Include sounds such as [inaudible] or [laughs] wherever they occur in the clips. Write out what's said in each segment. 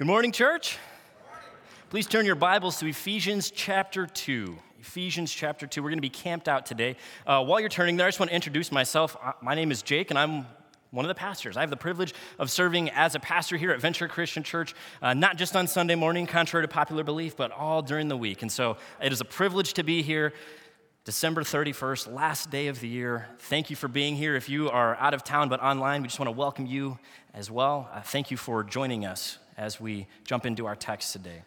Good morning, church. Please turn your Bibles to Ephesians chapter 2. Ephesians chapter 2. We're going to be camped out today. Uh, while you're turning there, I just want to introduce myself. Uh, my name is Jake, and I'm one of the pastors. I have the privilege of serving as a pastor here at Venture Christian Church, uh, not just on Sunday morning, contrary to popular belief, but all during the week. And so it is a privilege to be here. December 31st, last day of the year. Thank you for being here. If you are out of town but online, we just want to welcome you as well. Uh, thank you for joining us as we jump into our text today.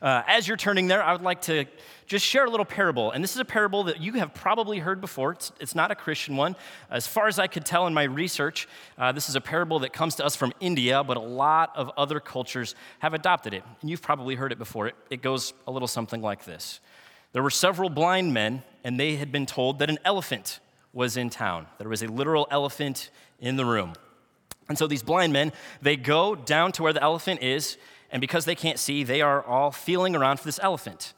Uh, as you're turning there, I would like to just share a little parable. And this is a parable that you have probably heard before. It's, it's not a Christian one. As far as I could tell in my research, uh, this is a parable that comes to us from India, but a lot of other cultures have adopted it. And you've probably heard it before. It, it goes a little something like this There were several blind men, and they had been told that an elephant was in town. There was a literal elephant in the room. And so these blind men, they go down to where the elephant is, and because they can't see, they are all feeling around for this elephant.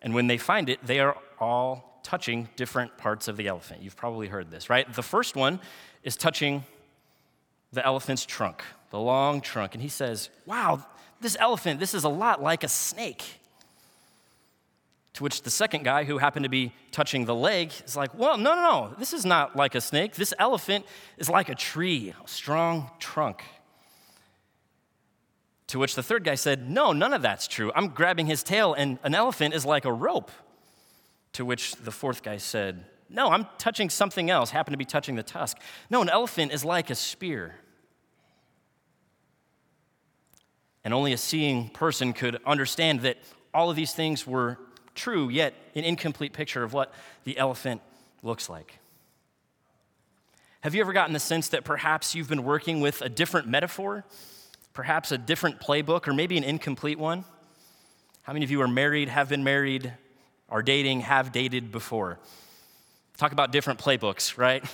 And when they find it, they are all touching different parts of the elephant. You've probably heard this, right? The first one is touching the elephant's trunk, the long trunk. And he says, Wow, this elephant, this is a lot like a snake. To which the second guy, who happened to be touching the leg, is like, Well, no, no, no, this is not like a snake. This elephant is like a tree, a strong trunk. To which the third guy said, No, none of that's true. I'm grabbing his tail, and an elephant is like a rope. To which the fourth guy said, No, I'm touching something else, happened to be touching the tusk. No, an elephant is like a spear. And only a seeing person could understand that all of these things were true, yet an incomplete picture of what the elephant looks like. Have you ever gotten the sense that perhaps you've been working with a different metaphor, perhaps a different playbook, or maybe an incomplete one? How many of you are married, have been married, are dating, have dated before? Talk about different playbooks, right?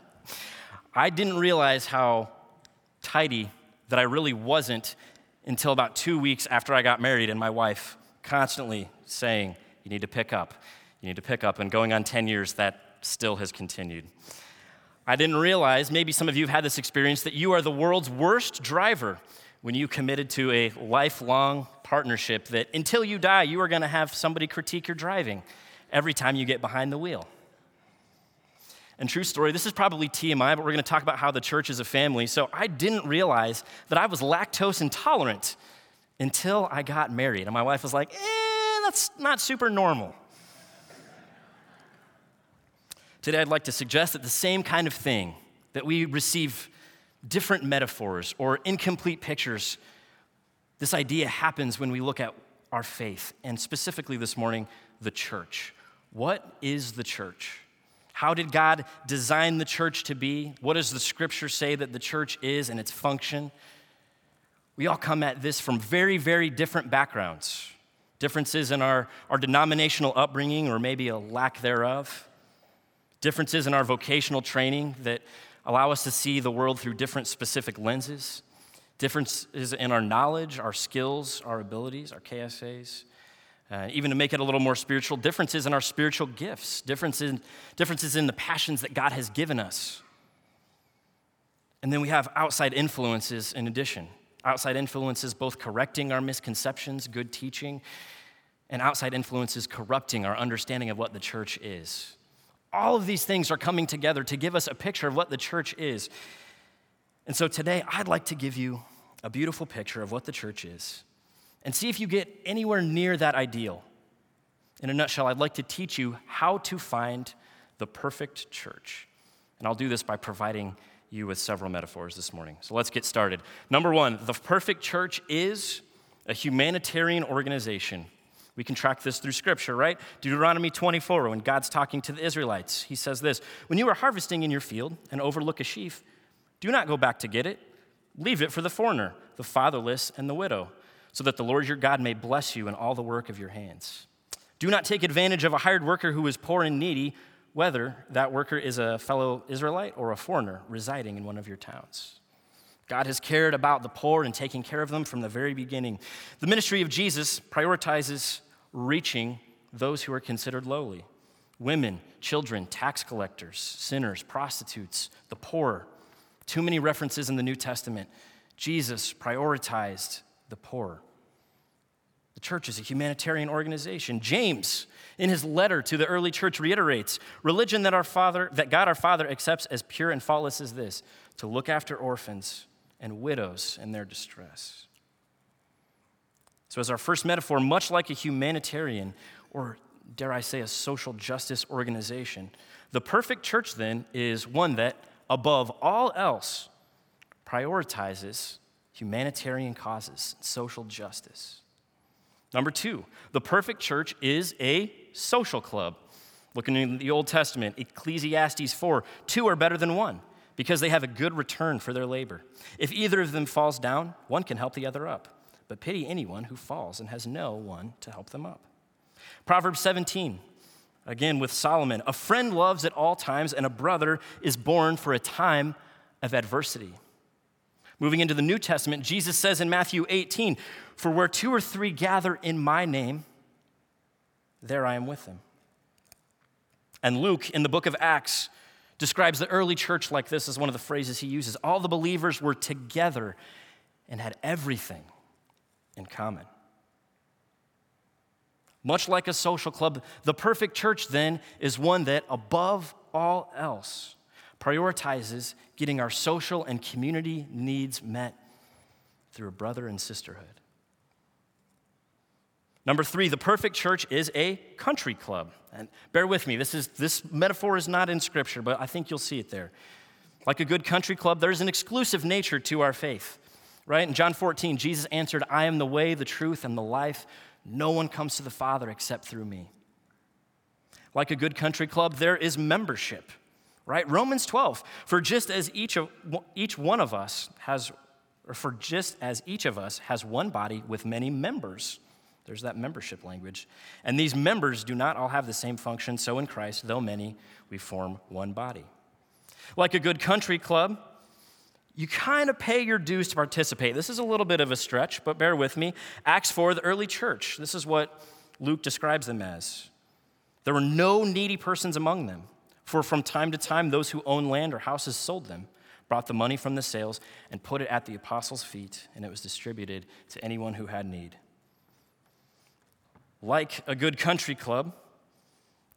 [laughs] I didn't realize how tidy that I really wasn't until about two weeks after I got married, and my wife constantly saying, You need to pick up, you need to pick up. And going on 10 years, that still has continued. I didn't realize, maybe some of you have had this experience, that you are the world's worst driver when you committed to a lifelong partnership that until you die, you are going to have somebody critique your driving every time you get behind the wheel. And true story, this is probably TMI, but we're going to talk about how the church is a family. So I didn't realize that I was lactose intolerant until I got married. And my wife was like, eh, that's not super normal. Today, I'd like to suggest that the same kind of thing, that we receive different metaphors or incomplete pictures, this idea happens when we look at our faith, and specifically this morning, the church. What is the church? How did God design the church to be? What does the scripture say that the church is and its function? We all come at this from very, very different backgrounds, differences in our, our denominational upbringing or maybe a lack thereof, differences in our vocational training that allow us to see the world through different specific lenses, differences in our knowledge, our skills, our abilities, our KSAs. Uh, even to make it a little more spiritual, differences in our spiritual gifts, differences, differences in the passions that God has given us. And then we have outside influences in addition outside influences both correcting our misconceptions, good teaching, and outside influences corrupting our understanding of what the church is. All of these things are coming together to give us a picture of what the church is. And so today, I'd like to give you a beautiful picture of what the church is and see if you get anywhere near that ideal. In a nutshell, I'd like to teach you how to find the perfect church. And I'll do this by providing you with several metaphors this morning. So let's get started. Number one, the perfect church is a humanitarian organization. We can track this through scripture, right? Deuteronomy 24, when God's talking to the Israelites, he says this When you are harvesting in your field and overlook a sheaf, do not go back to get it. Leave it for the foreigner, the fatherless, and the widow, so that the Lord your God may bless you in all the work of your hands. Do not take advantage of a hired worker who is poor and needy whether that worker is a fellow Israelite or a foreigner residing in one of your towns. God has cared about the poor and taking care of them from the very beginning. The ministry of Jesus prioritizes reaching those who are considered lowly women, children, tax collectors, sinners, prostitutes, the poor. Too many references in the New Testament. Jesus prioritized the poor. The church is a humanitarian organization. James, in his letter to the early church, reiterates religion that our Father, that God our Father accepts as pure and faultless as this to look after orphans and widows in their distress. So, as our first metaphor, much like a humanitarian, or dare I say, a social justice organization, the perfect church then is one that, above all else, prioritizes humanitarian causes, and social justice. Number two, the perfect church is a social club. Looking in the Old Testament, Ecclesiastes 4 two are better than one because they have a good return for their labor. If either of them falls down, one can help the other up. But pity anyone who falls and has no one to help them up. Proverbs 17, again with Solomon a friend loves at all times, and a brother is born for a time of adversity. Moving into the New Testament, Jesus says in Matthew 18, For where two or three gather in my name, there I am with them. And Luke, in the book of Acts, describes the early church like this as one of the phrases he uses. All the believers were together and had everything in common. Much like a social club, the perfect church then is one that, above all else, prioritizes getting our social and community needs met through a brother and sisterhood. Number three, the perfect church is a country club. And bear with me, this, is, this metaphor is not in Scripture, but I think you'll see it there. Like a good country club, there's an exclusive nature to our faith, right? In John 14, Jesus answered, I am the way, the truth, and the life. No one comes to the Father except through me. Like a good country club, there is membership right? Romans 12, for just as each, of, each one of us has, or for just as each of us has one body with many members, there's that membership language. And these members do not all have the same function, so in Christ, though many, we form one body. Like a good country club, you kind of pay your dues to participate. This is a little bit of a stretch, but bear with me. Acts 4, the early church, this is what Luke describes them as. There were no needy persons among them. For from time to time, those who owned land or houses sold them, brought the money from the sales, and put it at the apostles' feet, and it was distributed to anyone who had need. Like a good country club,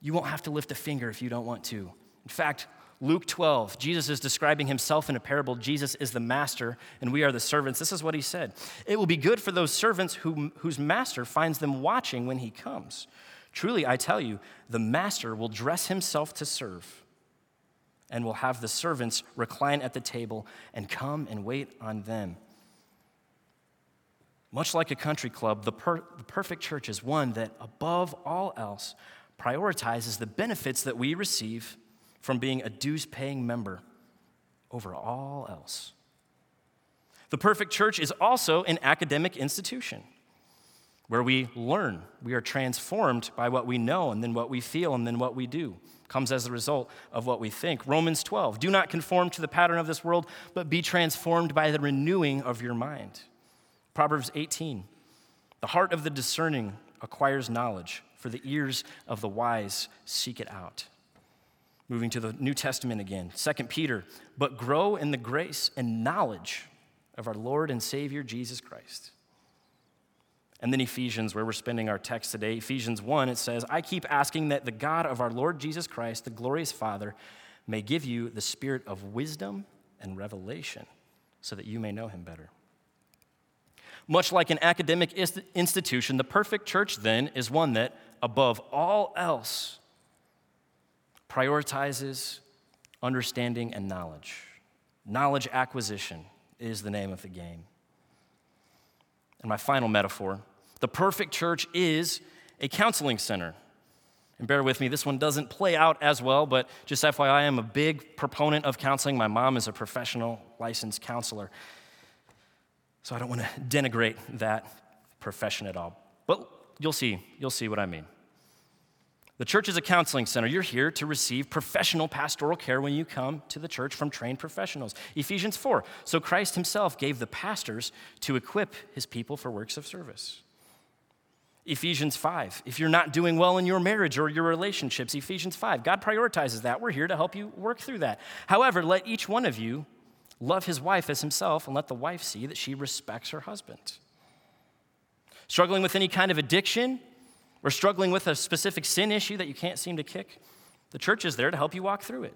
you won't have to lift a finger if you don't want to. In fact, Luke 12, Jesus is describing himself in a parable. Jesus is the master, and we are the servants. This is what he said It will be good for those servants who, whose master finds them watching when he comes. Truly, I tell you, the master will dress himself to serve and will have the servants recline at the table and come and wait on them. Much like a country club, the, per- the perfect church is one that, above all else, prioritizes the benefits that we receive from being a dues paying member over all else. The perfect church is also an academic institution where we learn. We are transformed by what we know and then what we feel and then what we do. Comes as a result of what we think. Romans 12, do not conform to the pattern of this world, but be transformed by the renewing of your mind. Proverbs 18, the heart of the discerning acquires knowledge, for the ears of the wise seek it out. Moving to the New Testament again, 2 Peter, but grow in the grace and knowledge of our Lord and Savior Jesus Christ. And then Ephesians, where we're spending our text today, Ephesians 1, it says, I keep asking that the God of our Lord Jesus Christ, the glorious Father, may give you the spirit of wisdom and revelation so that you may know him better. Much like an academic institution, the perfect church then is one that, above all else, prioritizes understanding and knowledge. Knowledge acquisition is the name of the game. And my final metaphor the perfect church is a counseling center. And bear with me, this one doesn't play out as well, but just FYI, I am a big proponent of counseling. My mom is a professional licensed counselor. So I don't want to denigrate that profession at all. But you'll see, you'll see what I mean. The church is a counseling center. You're here to receive professional pastoral care when you come to the church from trained professionals. Ephesians 4. So Christ himself gave the pastors to equip his people for works of service. Ephesians 5. If you're not doing well in your marriage or your relationships, Ephesians 5. God prioritizes that. We're here to help you work through that. However, let each one of you Love his wife as himself, and let the wife see that she respects her husband. Struggling with any kind of addiction or struggling with a specific sin issue that you can't seem to kick, the church is there to help you walk through it.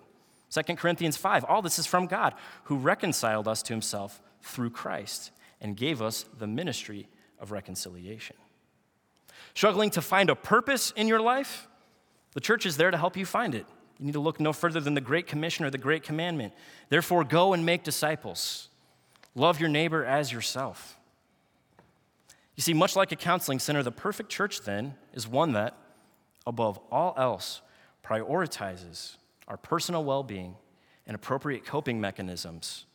2 Corinthians 5, all this is from God, who reconciled us to himself through Christ and gave us the ministry of reconciliation. Struggling to find a purpose in your life? The church is there to help you find it. You need to look no further than the Great Commission or the Great Commandment. Therefore, go and make disciples. Love your neighbor as yourself. You see, much like a counseling center, the perfect church then is one that, above all else, prioritizes our personal well being and appropriate coping mechanisms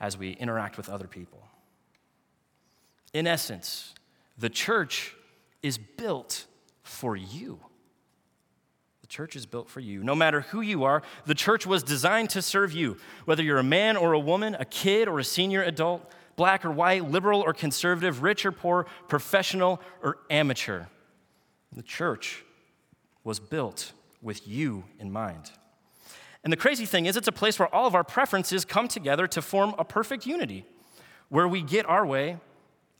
as we interact with other people. In essence, the church is built for you. Church is built for you. No matter who you are, the church was designed to serve you. Whether you're a man or a woman, a kid or a senior adult, black or white, liberal or conservative, rich or poor, professional or amateur. The church was built with you in mind. And the crazy thing is, it's a place where all of our preferences come together to form a perfect unity, where we get our way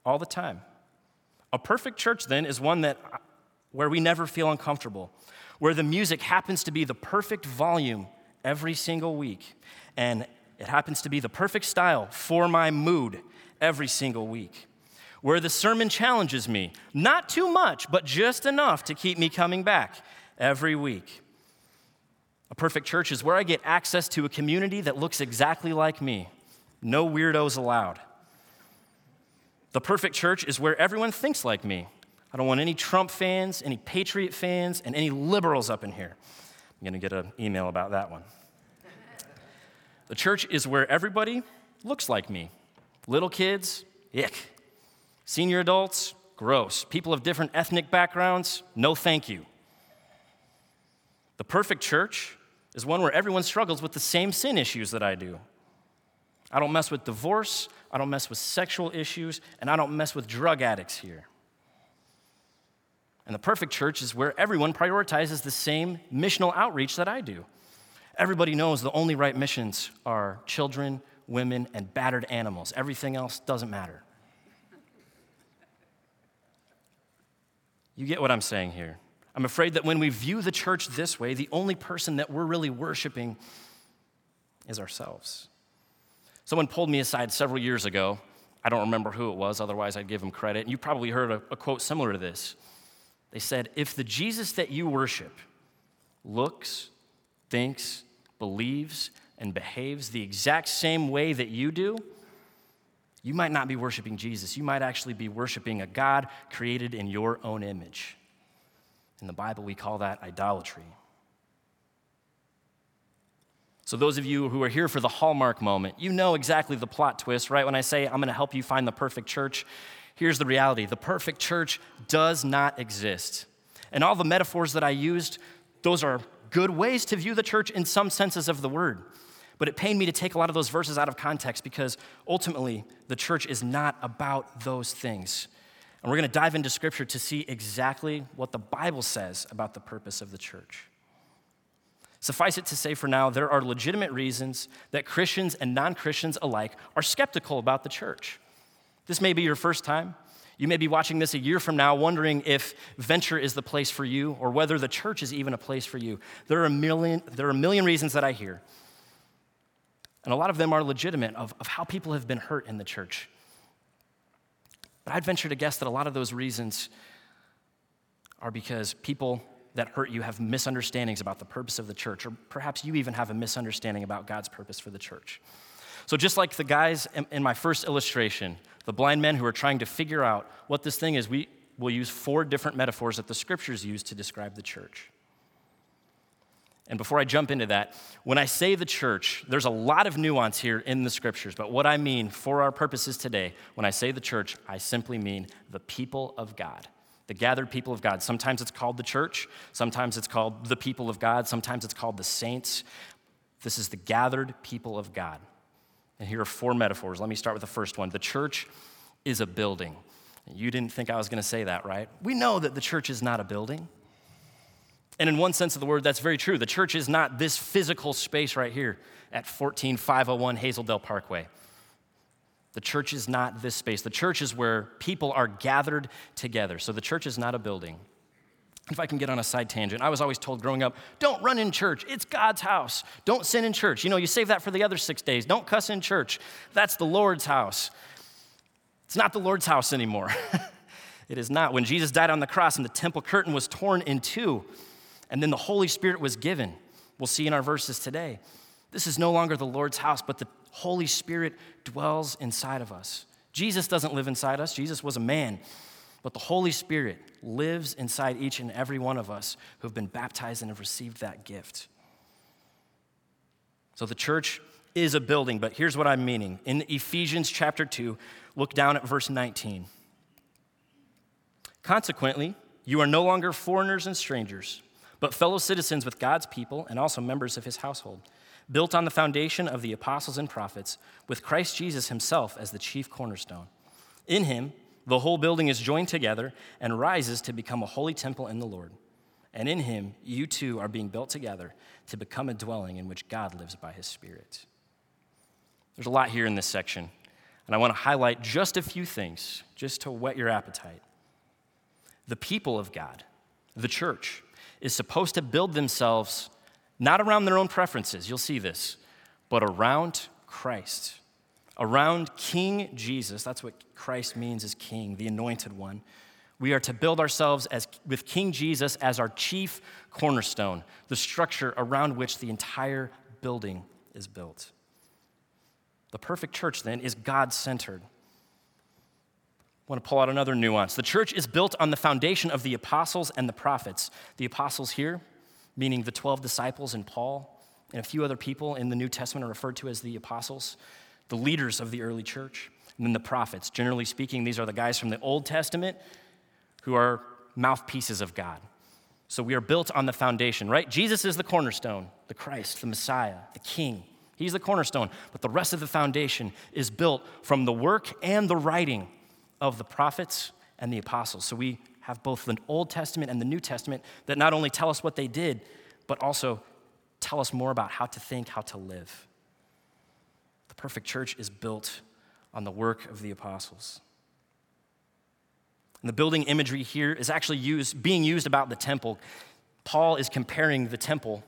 all the time. A perfect church, then, is one that where we never feel uncomfortable, where the music happens to be the perfect volume every single week, and it happens to be the perfect style for my mood every single week, where the sermon challenges me, not too much, but just enough to keep me coming back every week. A perfect church is where I get access to a community that looks exactly like me. No weirdos allowed. The perfect church is where everyone thinks like me. I don't want any Trump fans, any Patriot fans, and any liberals up in here. I'm going to get an email about that one. The church is where everybody looks like me. Little kids, ick. Senior adults, gross. People of different ethnic backgrounds, no thank you. The perfect church is one where everyone struggles with the same sin issues that I do. I don't mess with divorce, I don't mess with sexual issues, and I don't mess with drug addicts here. And the perfect church is where everyone prioritizes the same missional outreach that I do. Everybody knows the only right missions are children, women, and battered animals. Everything else doesn't matter. You get what I'm saying here. I'm afraid that when we view the church this way, the only person that we're really worshiping is ourselves. Someone pulled me aside several years ago. I don't remember who it was, otherwise, I'd give him credit. And you probably heard a, a quote similar to this. They said, If the Jesus that you worship looks, thinks, believes, and behaves the exact same way that you do, you might not be worshiping Jesus. You might actually be worshiping a God created in your own image. In the Bible, we call that idolatry. So, those of you who are here for the hallmark moment, you know exactly the plot twist, right? When I say I'm going to help you find the perfect church, here's the reality the perfect church does not exist. And all the metaphors that I used, those are good ways to view the church in some senses of the word. But it pained me to take a lot of those verses out of context because ultimately the church is not about those things. And we're going to dive into scripture to see exactly what the Bible says about the purpose of the church. Suffice it to say for now, there are legitimate reasons that Christians and non Christians alike are skeptical about the church. This may be your first time. You may be watching this a year from now wondering if venture is the place for you or whether the church is even a place for you. There are a million, there are a million reasons that I hear. And a lot of them are legitimate of, of how people have been hurt in the church. But I'd venture to guess that a lot of those reasons are because people that hurt you have misunderstandings about the purpose of the church, or perhaps you even have a misunderstanding about God's purpose for the church. So, just like the guys in my first illustration, the blind men who are trying to figure out what this thing is, we will use four different metaphors that the scriptures use to describe the church. And before I jump into that, when I say the church, there's a lot of nuance here in the scriptures. But what I mean for our purposes today, when I say the church, I simply mean the people of God, the gathered people of God. Sometimes it's called the church, sometimes it's called the people of God, sometimes it's called the saints. This is the gathered people of God. And here are four metaphors. Let me start with the first one. The church is a building. You didn't think I was going to say that, right? We know that the church is not a building. And in one sense of the word, that's very true. The church is not this physical space right here at 14501 Hazeldale Parkway. The church is not this space. The church is where people are gathered together. So the church is not a building. If I can get on a side tangent, I was always told growing up don't run in church. It's God's house. Don't sin in church. You know, you save that for the other six days. Don't cuss in church. That's the Lord's house. It's not the Lord's house anymore. [laughs] it is not. When Jesus died on the cross and the temple curtain was torn in two, and then the Holy Spirit was given, we'll see in our verses today. This is no longer the Lord's house, but the Holy Spirit dwells inside of us. Jesus doesn't live inside us, Jesus was a man, but the Holy Spirit lives inside each and every one of us who have been baptized and have received that gift. So the church is a building, but here's what I'm meaning. In Ephesians chapter 2, look down at verse 19. Consequently, you are no longer foreigners and strangers, but fellow citizens with God's people and also members of his household, built on the foundation of the apostles and prophets, with Christ Jesus himself as the chief cornerstone. In him, the whole building is joined together and rises to become a holy temple in the Lord. And in him, you too are being built together to become a dwelling in which God lives by his Spirit. There's a lot here in this section, and I want to highlight just a few things just to whet your appetite. The people of God, the church, is supposed to build themselves not around their own preferences, you'll see this, but around Christ, around King Jesus. That's what Christ means as King, the anointed one. We are to build ourselves as, with King Jesus as our chief cornerstone, the structure around which the entire building is built. The perfect church, then, is God centered. I want to pull out another nuance. The church is built on the foundation of the apostles and the prophets. The apostles here, meaning the 12 disciples and Paul, and a few other people in the New Testament are referred to as the apostles, the leaders of the early church, and then the prophets. Generally speaking, these are the guys from the Old Testament who are mouthpieces of God. So we are built on the foundation, right? Jesus is the cornerstone, the Christ, the Messiah, the King. He's the cornerstone, but the rest of the foundation is built from the work and the writing of the prophets and the apostles. So we have both the Old Testament and the New Testament that not only tell us what they did, but also tell us more about how to think, how to live. The perfect church is built on the work of the apostles. And the building imagery here is actually used, being used about the temple. Paul is comparing the temple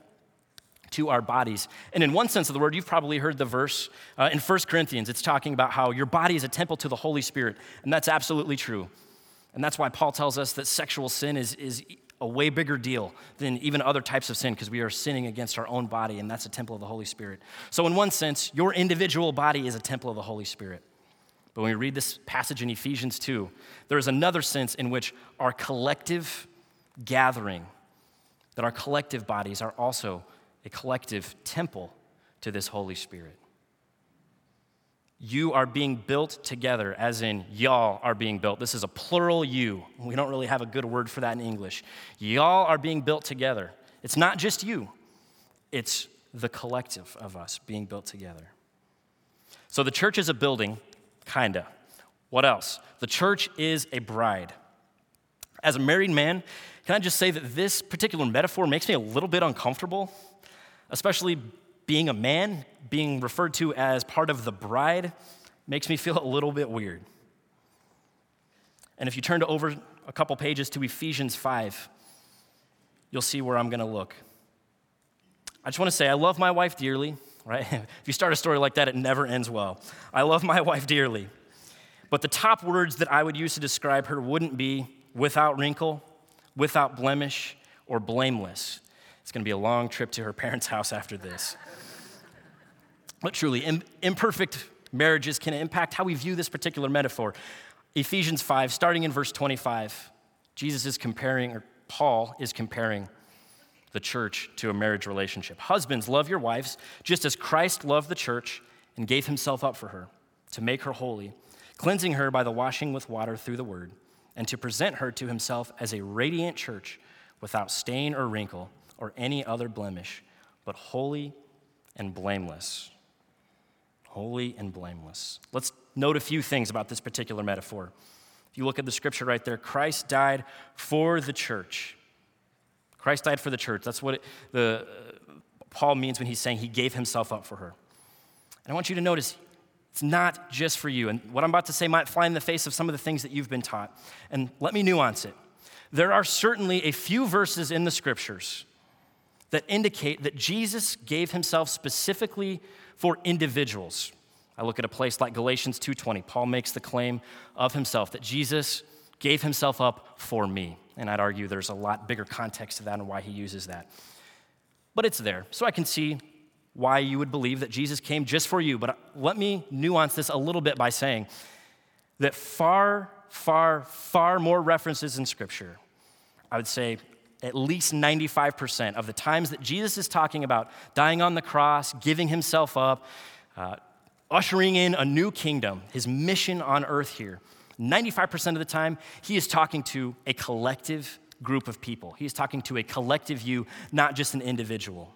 to our bodies. And in one sense of the word, you've probably heard the verse uh, in 1 Corinthians. It's talking about how your body is a temple to the Holy Spirit. And that's absolutely true. And that's why Paul tells us that sexual sin is, is a way bigger deal than even other types of sin because we are sinning against our own body, and that's a temple of the Holy Spirit. So, in one sense, your individual body is a temple of the Holy Spirit. But when we read this passage in Ephesians 2, there is another sense in which our collective gathering, that our collective bodies are also a collective temple to this Holy Spirit. You are being built together, as in y'all are being built. This is a plural you. We don't really have a good word for that in English. Y'all are being built together. It's not just you, it's the collective of us being built together. So the church is a building, kinda. What else? The church is a bride. As a married man, can I just say that this particular metaphor makes me a little bit uncomfortable? especially being a man, being referred to as part of the bride, makes me feel a little bit weird. And if you turn to over a couple pages to Ephesians 5, you'll see where I'm going to look. I just want to say I love my wife dearly, right? [laughs] if you start a story like that, it never ends well. I love my wife dearly. But the top words that I would use to describe her wouldn't be without wrinkle, without blemish, or blameless. It's going to be a long trip to her [laughs] parents' house after this. But truly, imperfect marriages can impact how we view this particular metaphor. Ephesians 5, starting in verse 25, Jesus is comparing, or Paul is comparing the church to a marriage relationship. Husbands, love your wives just as Christ loved the church and gave himself up for her to make her holy, cleansing her by the washing with water through the word, and to present her to himself as a radiant church without stain or wrinkle or any other blemish, but holy and blameless. Holy and blameless. Let's note a few things about this particular metaphor. If you look at the scripture right there, Christ died for the church. Christ died for the church. That's what it, the, uh, Paul means when he's saying he gave himself up for her. And I want you to notice it's not just for you. And what I'm about to say might fly in the face of some of the things that you've been taught. And let me nuance it. There are certainly a few verses in the scriptures that indicate that Jesus gave himself specifically for individuals. I look at a place like Galatians 2:20. Paul makes the claim of himself that Jesus gave himself up for me. And I'd argue there's a lot bigger context to that and why he uses that. But it's there. So I can see why you would believe that Jesus came just for you. But let me nuance this a little bit by saying that far, far, far more references in Scripture, I would say at least 95% of the times that Jesus is talking about dying on the cross, giving himself up, uh, ushering in a new kingdom, his mission on earth here, 95% of the time, he is talking to a collective group of people. He is talking to a collective you, not just an individual.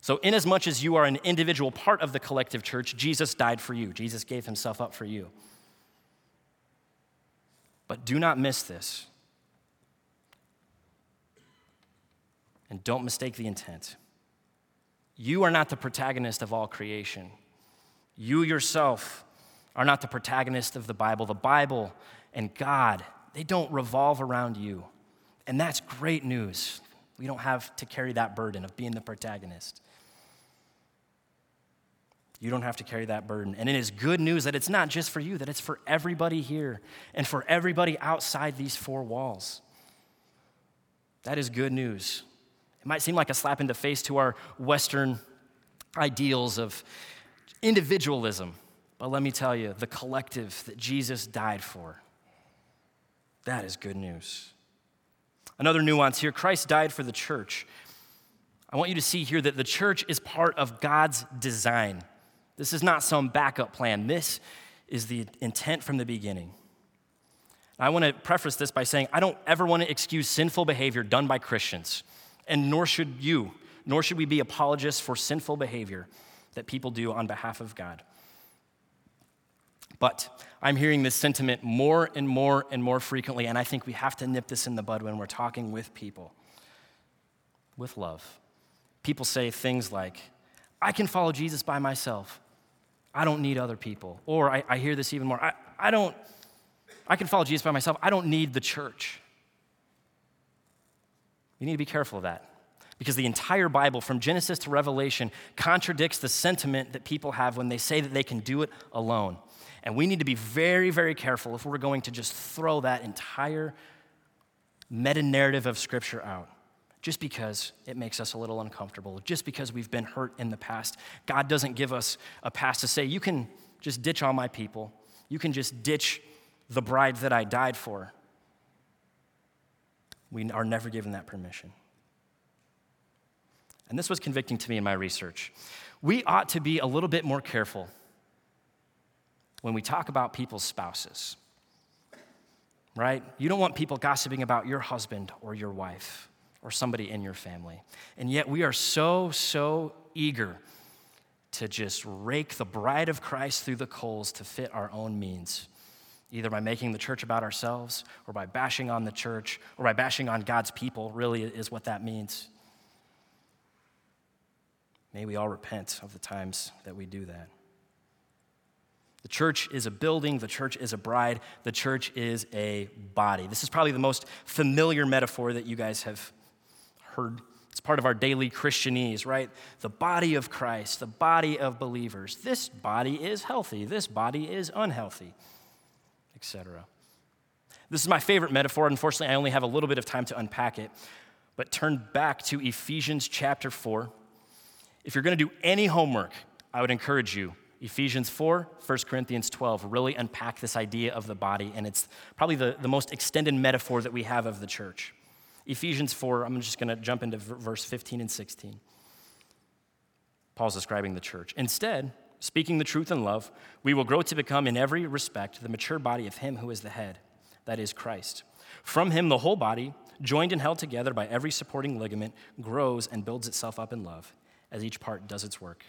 So, inasmuch as you are an individual part of the collective church, Jesus died for you. Jesus gave himself up for you. But do not miss this. And don't mistake the intent. You are not the protagonist of all creation. You yourself are not the protagonist of the Bible. The Bible and God, they don't revolve around you. And that's great news. We don't have to carry that burden of being the protagonist. You don't have to carry that burden. And it is good news that it's not just for you, that it's for everybody here and for everybody outside these four walls. That is good news. Might seem like a slap in the face to our Western ideals of individualism, but let me tell you, the collective that Jesus died for, that is good news. Another nuance here Christ died for the church. I want you to see here that the church is part of God's design. This is not some backup plan. This is the intent from the beginning. I want to preface this by saying I don't ever want to excuse sinful behavior done by Christians, and nor should you, nor should we be apologists for sinful behavior that people do on behalf of God. But I'm hearing this sentiment more and more and more frequently, and I think we have to nip this in the bud when we're talking with people with love. People say things like, I can follow Jesus by myself. I don't need other people. Or I, I hear this even more I, I don't, I can follow Jesus by myself. I don't need the church. You need to be careful of that because the entire Bible, from Genesis to Revelation, contradicts the sentiment that people have when they say that they can do it alone. And we need to be very, very careful if we're going to just throw that entire meta narrative of Scripture out just because it makes us a little uncomfortable, just because we've been hurt in the past. God doesn't give us a pass to say, you can just ditch all my people. You can just ditch the bride that I died for. We are never given that permission. And this was convicting to me in my research. We ought to be a little bit more careful when we talk about people's spouses, right? You don't want people gossiping about your husband or your wife or somebody in your family. And yet we are so, so eager to just rake the bride of Christ through the coals to fit our own means, either by making the church about ourselves or by bashing on the church or by bashing on God's people, really is what that means. May we all repent of the times that we do that. The church is a building, the church is a bride, the church is a body. This is probably the most familiar metaphor that you guys have heard. It's part of our daily Christianese, right? The body of Christ, the body of believers. This body is healthy, this body is unhealthy, etc. This is my favorite metaphor. Unfortunately, I only have a little bit of time to unpack it. But turn back to Ephesians chapter 4. If you're going to do any homework, I would encourage you Ephesians 4, 1 Corinthians 12 really unpack this idea of the body, and it's probably the, the most extended metaphor that we have of the church. Ephesians 4, I'm just going to jump into verse 15 and 16. Paul's describing the church. Instead, speaking the truth in love, we will grow to become, in every respect, the mature body of Him who is the head, that is Christ. From Him, the whole body, joined and held together by every supporting ligament, grows and builds itself up in love as each part does its work.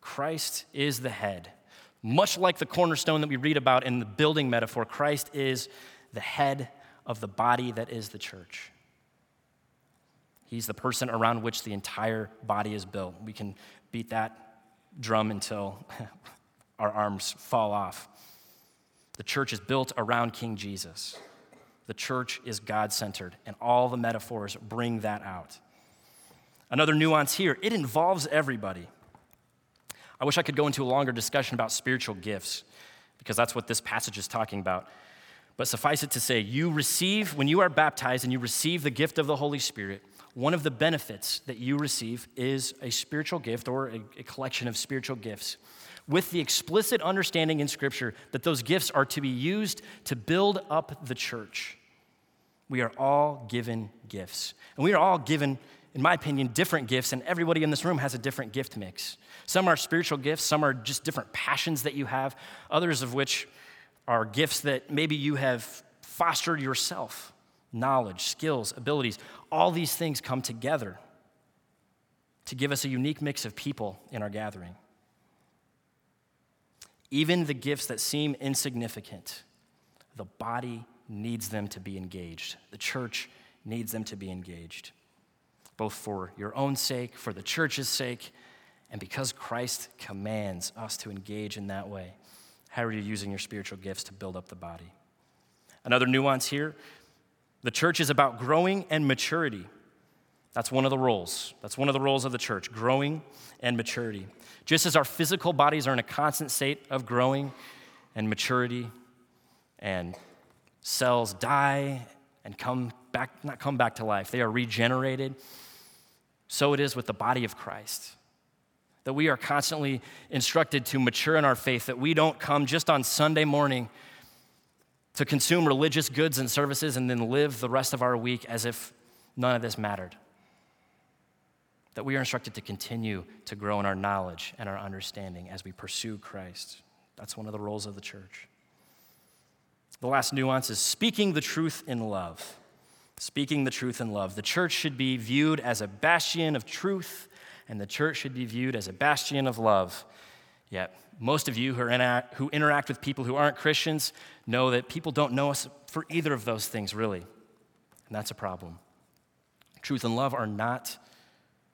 Christ is the head. Much like the cornerstone that we read about in the building metaphor, Christ is the head of the body that is the church. He's the person around which the entire body is built. We can beat that drum until [laughs] our arms fall off. The church is built around King Jesus. The church is God centered, and all the metaphors bring that out. Another nuance here it involves everybody. I wish I could go into a longer discussion about spiritual gifts, because that's what this passage is talking about. But suffice it to say, you receive, when you are baptized and you receive the gift of the Holy Spirit, one of the benefits that you receive is a spiritual gift or a, a, collection of spiritual gifts with the explicit understanding in Scripture that those gifts are to be used to build up the church. We are all given gifts. And we are all given, in my opinion, different gifts, and everybody in this room has a different gift mix. Some are spiritual gifts, some are just different passions that you have, others of which are gifts that maybe you have fostered yourself knowledge, skills, abilities, all these things come together to give us a unique mix of people in our gathering. Even the gifts that seem insignificant, the body needs them to be engaged. The church needs them to be engaged, both for your own sake, for the church's sake, and because Christ commands us to engage in that way. How are you using your spiritual gifts to build up the body? Another nuance here the church is about growing and maturity. That's one of the roles. That's one of the roles of the church growing and maturity. Just as our physical bodies are in a constant state of growing and maturity, and cells die and come back, not come back to life, they are regenerated, so it is with the body of Christ. That we are constantly instructed to mature in our faith, that we don't come just on Sunday morning to consume religious goods and services and then live the rest of our week as if none of this mattered. That we are instructed to continue to grow in our knowledge and our understanding as we pursue Christ. That's one of the roles of the church. The last nuance is speaking the truth in love. Speaking the truth in love. The church should be viewed as a bastion of truth, and the church should be viewed as a bastion of love. Yet, most of you who, interact, who interact with people who aren't Christians know that people don't know us for either of those things, really. And that's a problem. Truth and love are not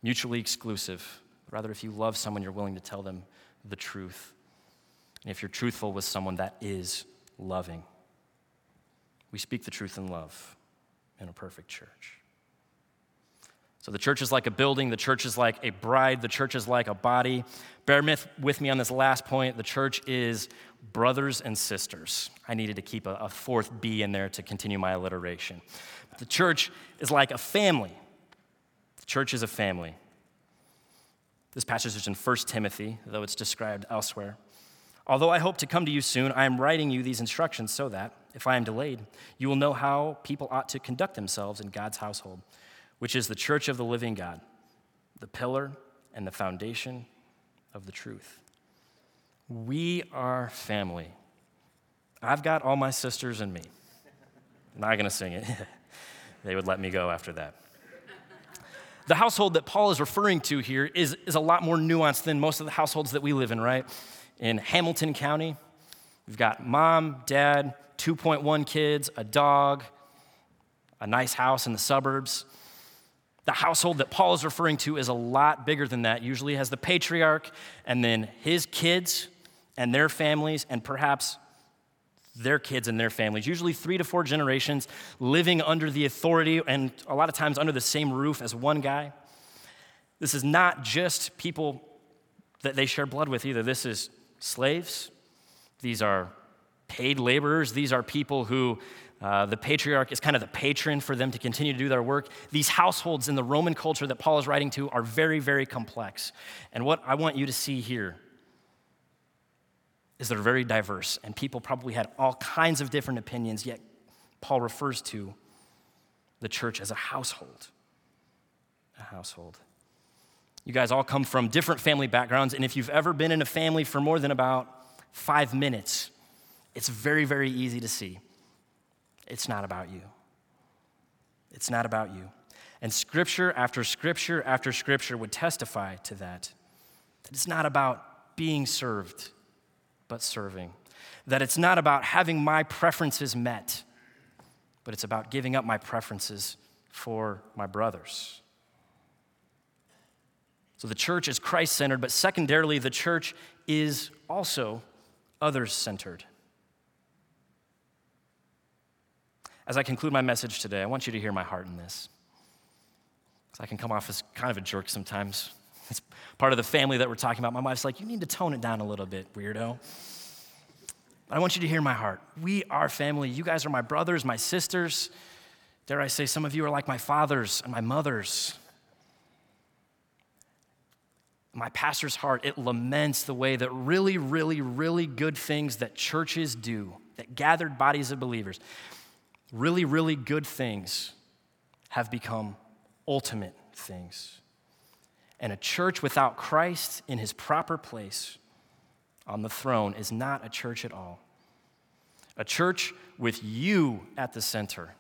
mutually exclusive. Rather, if you love someone, you're willing to tell them the truth. And if you're truthful with someone, that is loving. We speak the truth in love in a perfect church. So the church is like a building, the church is like a bride, the church is like a body. Bear with me on this last point. The church is brothers and sisters. I needed to keep a, a fourth B in there to continue my alliteration. The church is like a family. The church is a family. This passage is in 1 Timothy, though it's described elsewhere. Although I hope to come to you soon, I am writing you these instructions so that, if I am delayed, you will know how people ought to conduct themselves in God's household which is the church of the living God, the pillar and the foundation of the truth. We are family. I've got all my sisters and me. I'm not going to sing it. [laughs] they would let me go after that. The household that Paul is referring to here is, is a lot more nuanced than most of the households that we live in, right? In Hamilton County, we've got mom, dad, 2.1 kids, a dog, a nice house in the suburbs. The household that Paul is referring to is a lot bigger than that. Usually has the patriarch and then his kids and their families and perhaps their kids and their families, usually three to four generations living under the authority and a lot of times under the same roof as one guy. This is not just people that they share blood with either. This is slaves, these are paid laborers, these are people who uh, the patriarch is kind of the patron for them to continue to do their work. These households in the Roman culture that Paul is writing to are very, very complex. And what I want you to see here is they're very diverse, and people probably had all kinds of different opinions, yet Paul refers to the church as a household. A household. You guys all come from different family backgrounds, and if you've ever been in a family for more than about five minutes, it's very, very easy to see it's not about you. It's not about you. And scripture after scripture after scripture would testify to that. That it's not about being served, but serving. That it's not about having my preferences met, but it's about giving up my preferences for my brothers. So the church is Christ centered, but secondarily, the church is also others centered. As I conclude my message today, I want you to hear my heart in this. Because I can come off as kind of a jerk sometimes. It's part of the family that we're talking about. My wife's like, you need to tone it down a little bit, weirdo. But I want you to hear my heart. We are family. You guys are my brothers, my sisters. Dare I say, some of you are like my fathers and my mothers my pastor's heart, it laments the way that really, really, really good things that churches do, that gathered bodies of believers, really, really good things have become ultimate things. And a church without Christ in his proper place on the throne is not a church at all. A church with you at the center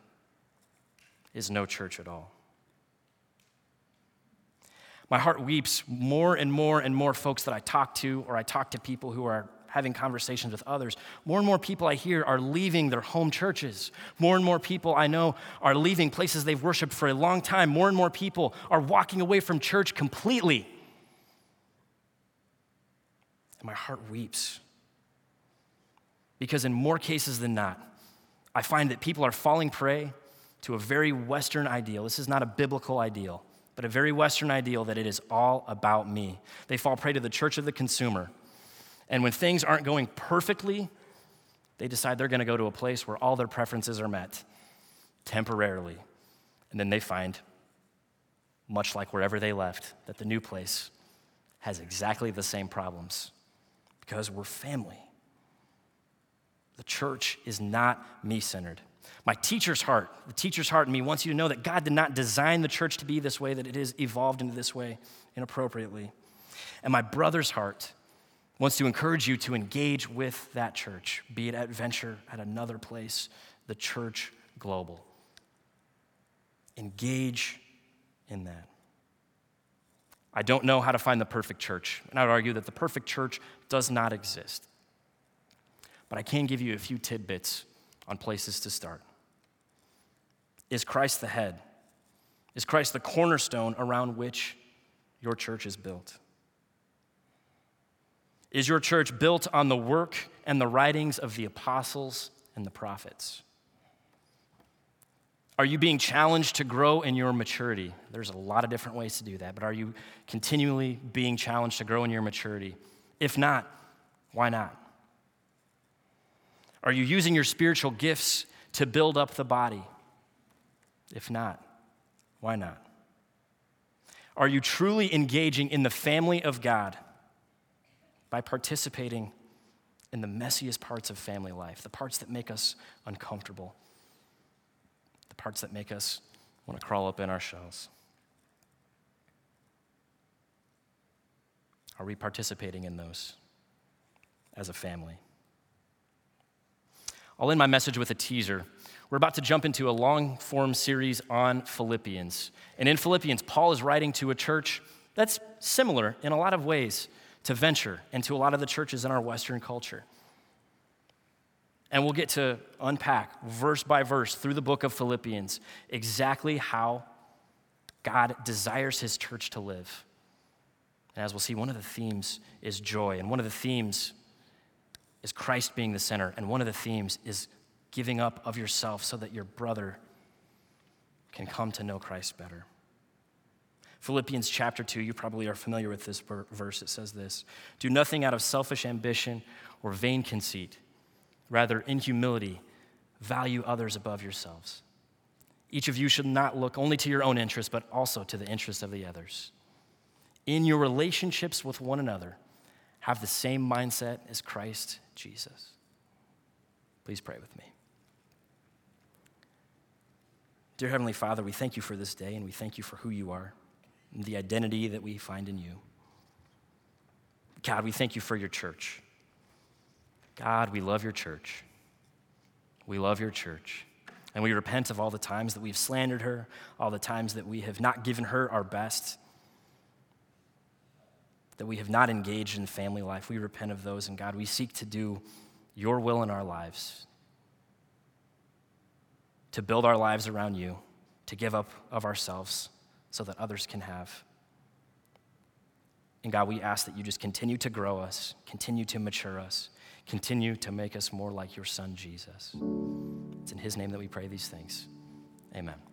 is no church at all. My heart weeps more and more and more folks that I talk to, or I talk to people who are having conversations with others. More and more people I hear are leaving their home churches. More and more people I know are leaving places they've worshiped for a long time. More and more people are walking away from church completely. And my heart weeps. Because in more cases than not, I find that people are falling prey to a very Western ideal. This is not a biblical ideal but a very Western ideal that it is all about me. They fall prey to the church of the consumer. And when things aren't going perfectly, they decide they're going to go to a place where all their preferences are met temporarily. And then they find, much like wherever they left, that the new place has exactly the same problems because we're family. The church is not me centered. My teacher's heart, the teacher's heart in me wants you to know that God did not design the church to be this way, that it is evolved into this way inappropriately. And my brother's heart wants to encourage you to engage with that church, be it at Venture, at another place, the church global. Engage in that. I don't know how to find the perfect church, and I would argue that the perfect church does not exist. But I can give you a few tidbits on places to start. Is Christ the head? Is Christ the cornerstone around which your church is built? Is your church built on the work and the writings of the apostles and the prophets? Are you being challenged to grow in your maturity? There's a lot of different ways to do that, but are you continually being challenged to grow in your maturity? If not, why not? Are you using your spiritual gifts to build up the body? If not, why not? Are you truly engaging in the family of God by participating in the messiest parts of family life, the parts that make us uncomfortable, the parts that make us want to crawl up in our shells? Are we participating in those as a family? I'll end my message with a teaser. We're about to jump into a long form series on Philippians. And in Philippians, Paul is writing to a church that's similar in a lot of ways to Venture into a lot of the churches in our Western culture. And we'll get to unpack verse by verse through the book of Philippians exactly how God desires his church to live. And as we'll see, one of the themes is joy, and one of the themes is Christ being the center. And one of the themes is giving up of yourself so that your brother can come to know Christ better. Philippians chapter 2, you probably are familiar with this verse. It says this Do nothing out of selfish ambition or vain conceit. Rather, in humility, value others above yourselves. Each of you should not look only to your own interests, but also to the interests of the others. In your relationships with one another, have the same mindset as Christ Jesus. Please pray with me. Dear Heavenly Father, we thank you for this day and we thank you for who you are the identity that we find in you. God, we thank you for your church. God, we love your church. We love your church. And we repent of all the times that we've slandered her, all the times that we have not given her our best that we have not engaged in family life. We repent of those, and God, we seek to do your will in our lives. to build our lives around you, to give up of ourselves so that others can have. And God, we ask that you just continue to grow us, continue to mature us, continue to make us more like your son, Jesus. It's in his name that we pray these things. Amen.